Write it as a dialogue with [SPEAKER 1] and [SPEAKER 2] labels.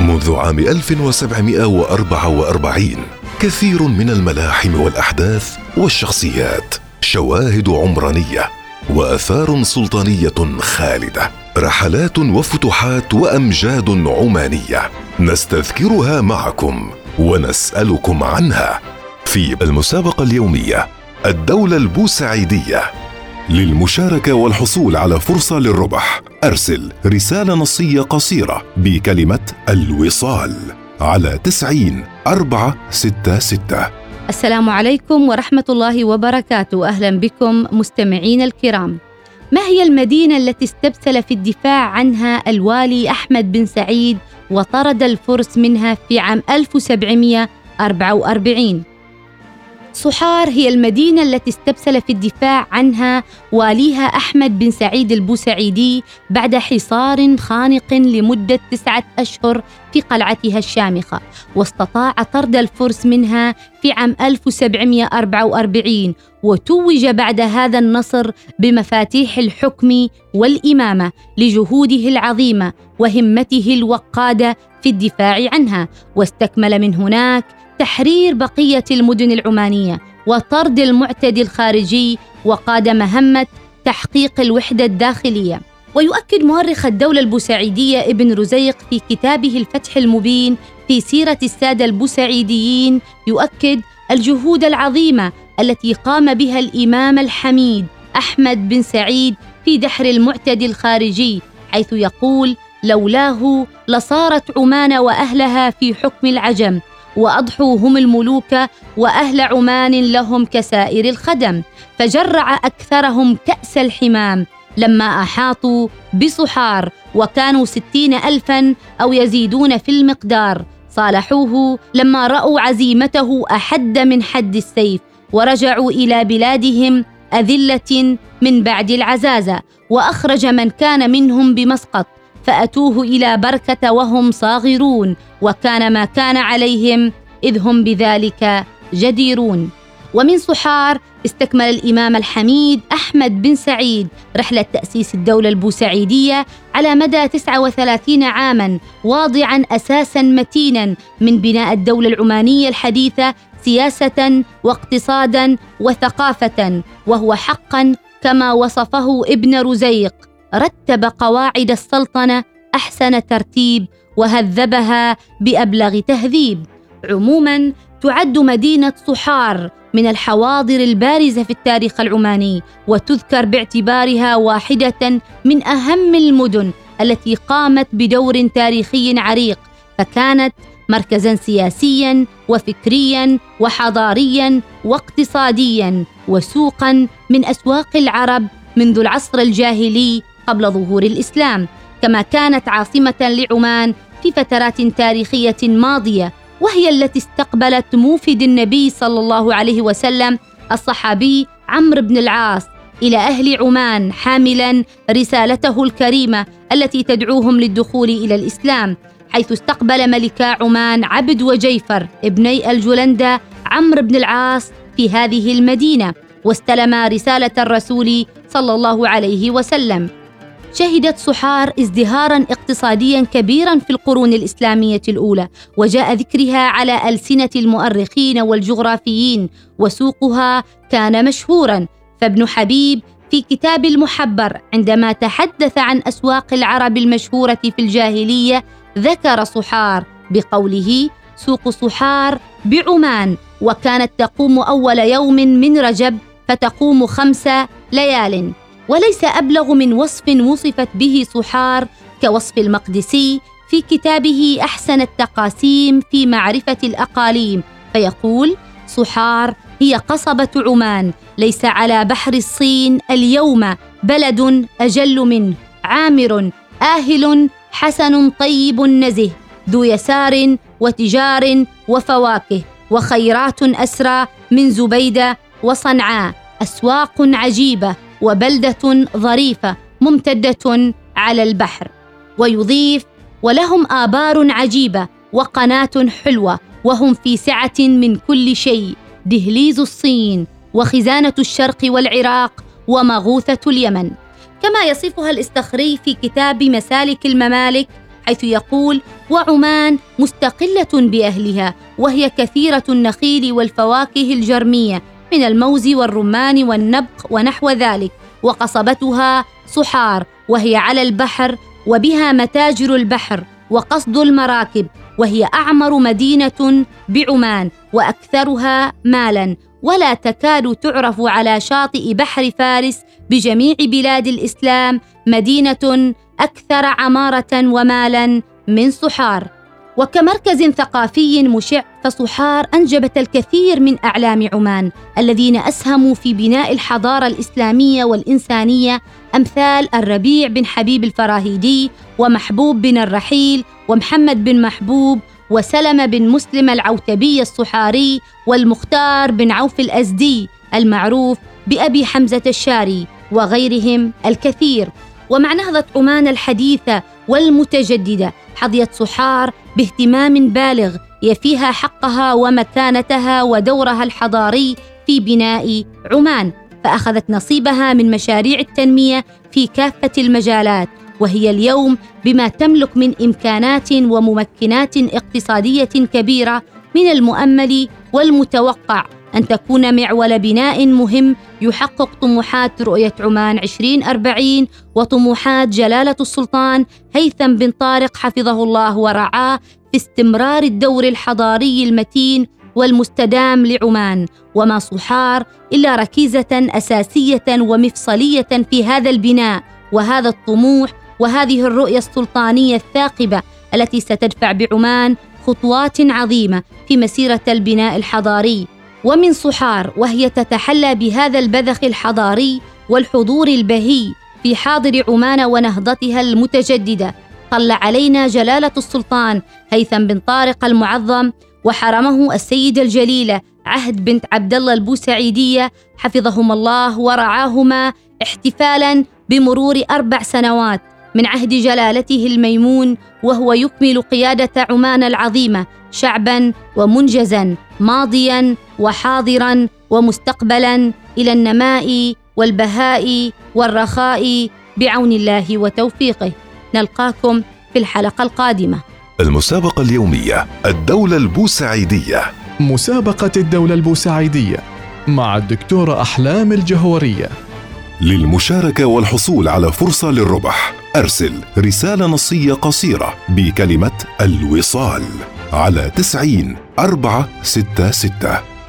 [SPEAKER 1] منذ عام 1744 كثير من الملاحم والأحداث والشخصيات شواهد عمرانية وآثار سلطانية خالدة رحلات وفتوحات وأمجاد عمانية نستذكرها معكم ونسألكم عنها. في المسابقة اليومية الدولة البوسعيدية للمشاركة والحصول على فرصة للربح. أرسل رسالة نصية قصيرة بكلمة الوصال على تسعين أربعة ستة ستة.
[SPEAKER 2] السلام عليكم ورحمة الله وبركاته. أهلا بكم مستمعين الكرام. ما هي المدينة التي استبسل في الدفاع عنها الوالي أحمد بن سعيد وطرد الفرس منها في عام 1744 صحار هي المدينة التي استبسل في الدفاع عنها واليها أحمد بن سعيد البوسعيدي بعد حصار خانق لمدة تسعة أشهر في قلعتها الشامخة واستطاع طرد الفرس منها في عام 1744 وتوج بعد هذا النصر بمفاتيح الحكم والإمامة لجهوده العظيمة وهمته الوقادة في الدفاع عنها واستكمل من هناك تحرير بقية المدن العمانية وطرد المعتدي الخارجي وقاد مهمة تحقيق الوحدة الداخلية. ويؤكد مؤرخ الدولة البوسعيدية ابن رزيق في كتابه الفتح المبين في سيرة السادة البوسعيديين يؤكد الجهود العظيمة التي قام بها الإمام الحميد أحمد بن سعيد في دحر المعتدي الخارجي حيث يقول لولاه لصارت عمان وأهلها في حكم العجم واضحوا هم الملوك وأهل عمان لهم كسائر الخدم فجرع أكثرهم كأس الحمام. لما أحاطوا بصحار وكانوا ستين الفا أو يزيدون في المقدار صالحوه لما رأوا عزيمته أحد من حد السيف ورجعوا إلى بلادهم أذلة من بعد العزازة وأخرج من كان منهم بمسقط. فأتوه إلى بركة وهم صاغرون وكان ما كان عليهم إذ هم بذلك جديرون. ومن صحار استكمل الإمام الحميد أحمد بن سعيد رحلة تأسيس الدولة البوسعيدية على مدى 39 عاما واضعا أساسا متينا من بناء الدولة العمانية الحديثة سياسة واقتصادا وثقافة وهو حقا كما وصفه ابن رزيق. رتب قواعد السلطنة أحسن ترتيب وهذبها بأبلغ تهذيب. عموما تعد مدينة صحار من الحواضر البارزة في التاريخ العماني وتذكر باعتبارها واحدة من أهم المدن التي قامت بدور تاريخي عريق فكانت مركزا سياسيا وفكريا وحضاريا واقتصاديا وسوقا من أسواق العرب منذ العصر الجاهلي قبل ظهور الإسلام كما كانت عاصمة لعمان في فترات تاريخية ماضية وهي التي استقبلت موفد النبي صلى الله عليه وسلم الصحابي عمرو بن العاص إلى أهل عمان حاملا رسالته الكريمة التي تدعوهم للدخول إلى الإسلام حيث استقبل ملكا عمان عبد وجيفر ابني الجلندة عمرو بن العاص في هذه المدينة واستلم رسالة الرسول صلى الله عليه وسلم. شهدت صحار ازدهارا اقتصاديا كبيرا في القرون الإسلامية الأولى وجاء ذكرها على ألسنة المؤرخين والجغرافيين وسوقها كان مشهورا. فابن حبيب في كتاب المحبر عندما تحدث عن أسواق العرب المشهورة في الجاهلية ذكر صحار بقوله سوق صحار بعمان وكانت تقوم أول يوم من رجب فتقوم خمس ليال وليس أبلغ من وصف وصفت به صحار كوصف المقدسي في كتابه أحسن التقاسيم في معرفة الأقاليم فيقول صحار هي قصبة عمان ليس على بحر الصين اليوم بلد أجل منه عامر آهل حسن طيب نزه ذو يسار وتجار وفواكه وخيرات أسرى من زبيدة وصنعاء أسواق عجيبة وبلدة ظريفة ممتدة على البحر. ويضيف ولهم آبار عجيبة وقناة حلوة وهم في سعة من كل شيء دهليز الصين وخزانة الشرق والعراق ومغوثة اليمن. كما يصفها الإستخري في كتاب مسالك الممالك حيث يقول وعمان مستقلة بأهلها وهي كثيرة النخيل والفواكه الجرمية من الموز والرمان والنبق ونحو ذلك وقصبتها صحار وهي على البحر وبها متاجر البحر وقصد المراكب وهي أعمر مدينة بعمان وأكثرها مالا. ولا تكاد تعرف على شاطئ بحر فارس بجميع بلاد الإسلام مدينة أكثر عمارة ومالا من صحار وكمركز ثقافي مشع فصحار أنجبت الكثير من أعلام عمان الذين أسهموا في بناء الحضارة الإسلامية والإنسانية أمثال الربيع بن حبيب الفراهيدي ومحبوب بن الرحيل ومحمد بن محبوب وسلم بن مسلم العوتبي الصحاري والمختار بن عوف الأزدي المعروف بأبي حمزة الشاري وغيرهم الكثير. ومع نهضة عمان الحديثة والمتجددة حظيت صحار باهتمام بالغ يفيها حقها ومكانتها ودورها الحضاري في بناء عمان فأخذت نصيبها من مشاريع التنمية في كافة المجالات وهي اليوم بما تملك من إمكانات وممكنات اقتصادية كبيرة من المؤمل والمتوقع أن تكون معول بناء مهم يحقق طموحات رؤية عمان 2040 وطموحات جلالة السلطان هيثم بن طارق حفظه الله ورعاه في استمرار الدور الحضاري المتين والمستدام لعمان وما صحار إلا ركيزة أساسية ومفصلية في هذا البناء وهذا الطموح وهذه الرؤية السلطانية الثاقبة التي ستدفع بعمان خطوات عظيمة في مسيرة البناء الحضاري. ومن صحار وهي تتحلى بهذا البذخ الحضاري والحضور البهي في حاضر عمان ونهضتها المتجددة. طل علينا جلالة السلطان هيثم بن طارق المعظم وحرمه السيد الجليله عهد بنت عبد الله البوسعيدية. حفظهما الله ورعاهما احتفالا بمرور أربع سنوات. من عهد جلالته الميمون وهو يكمل قيادة عمان العظيمة شعبا ومنجزا ماضيا وحاضرا ومستقبلا إلى النماء والبهاء والرخاء بعون الله وتوفيقه. نلقاكم في الحلقة القادمة.
[SPEAKER 1] المسابقة اليومية الدولة البوسعيدية.
[SPEAKER 3] مسابقة الدولة البوسعيدية مع الدكتورة أحلام الجهورية.
[SPEAKER 1] للمشاركة والحصول على فرصة للربح. أرسل رسالة نصية قصيرة بكلمة الوصال على تسعين أربعة ستة ستة.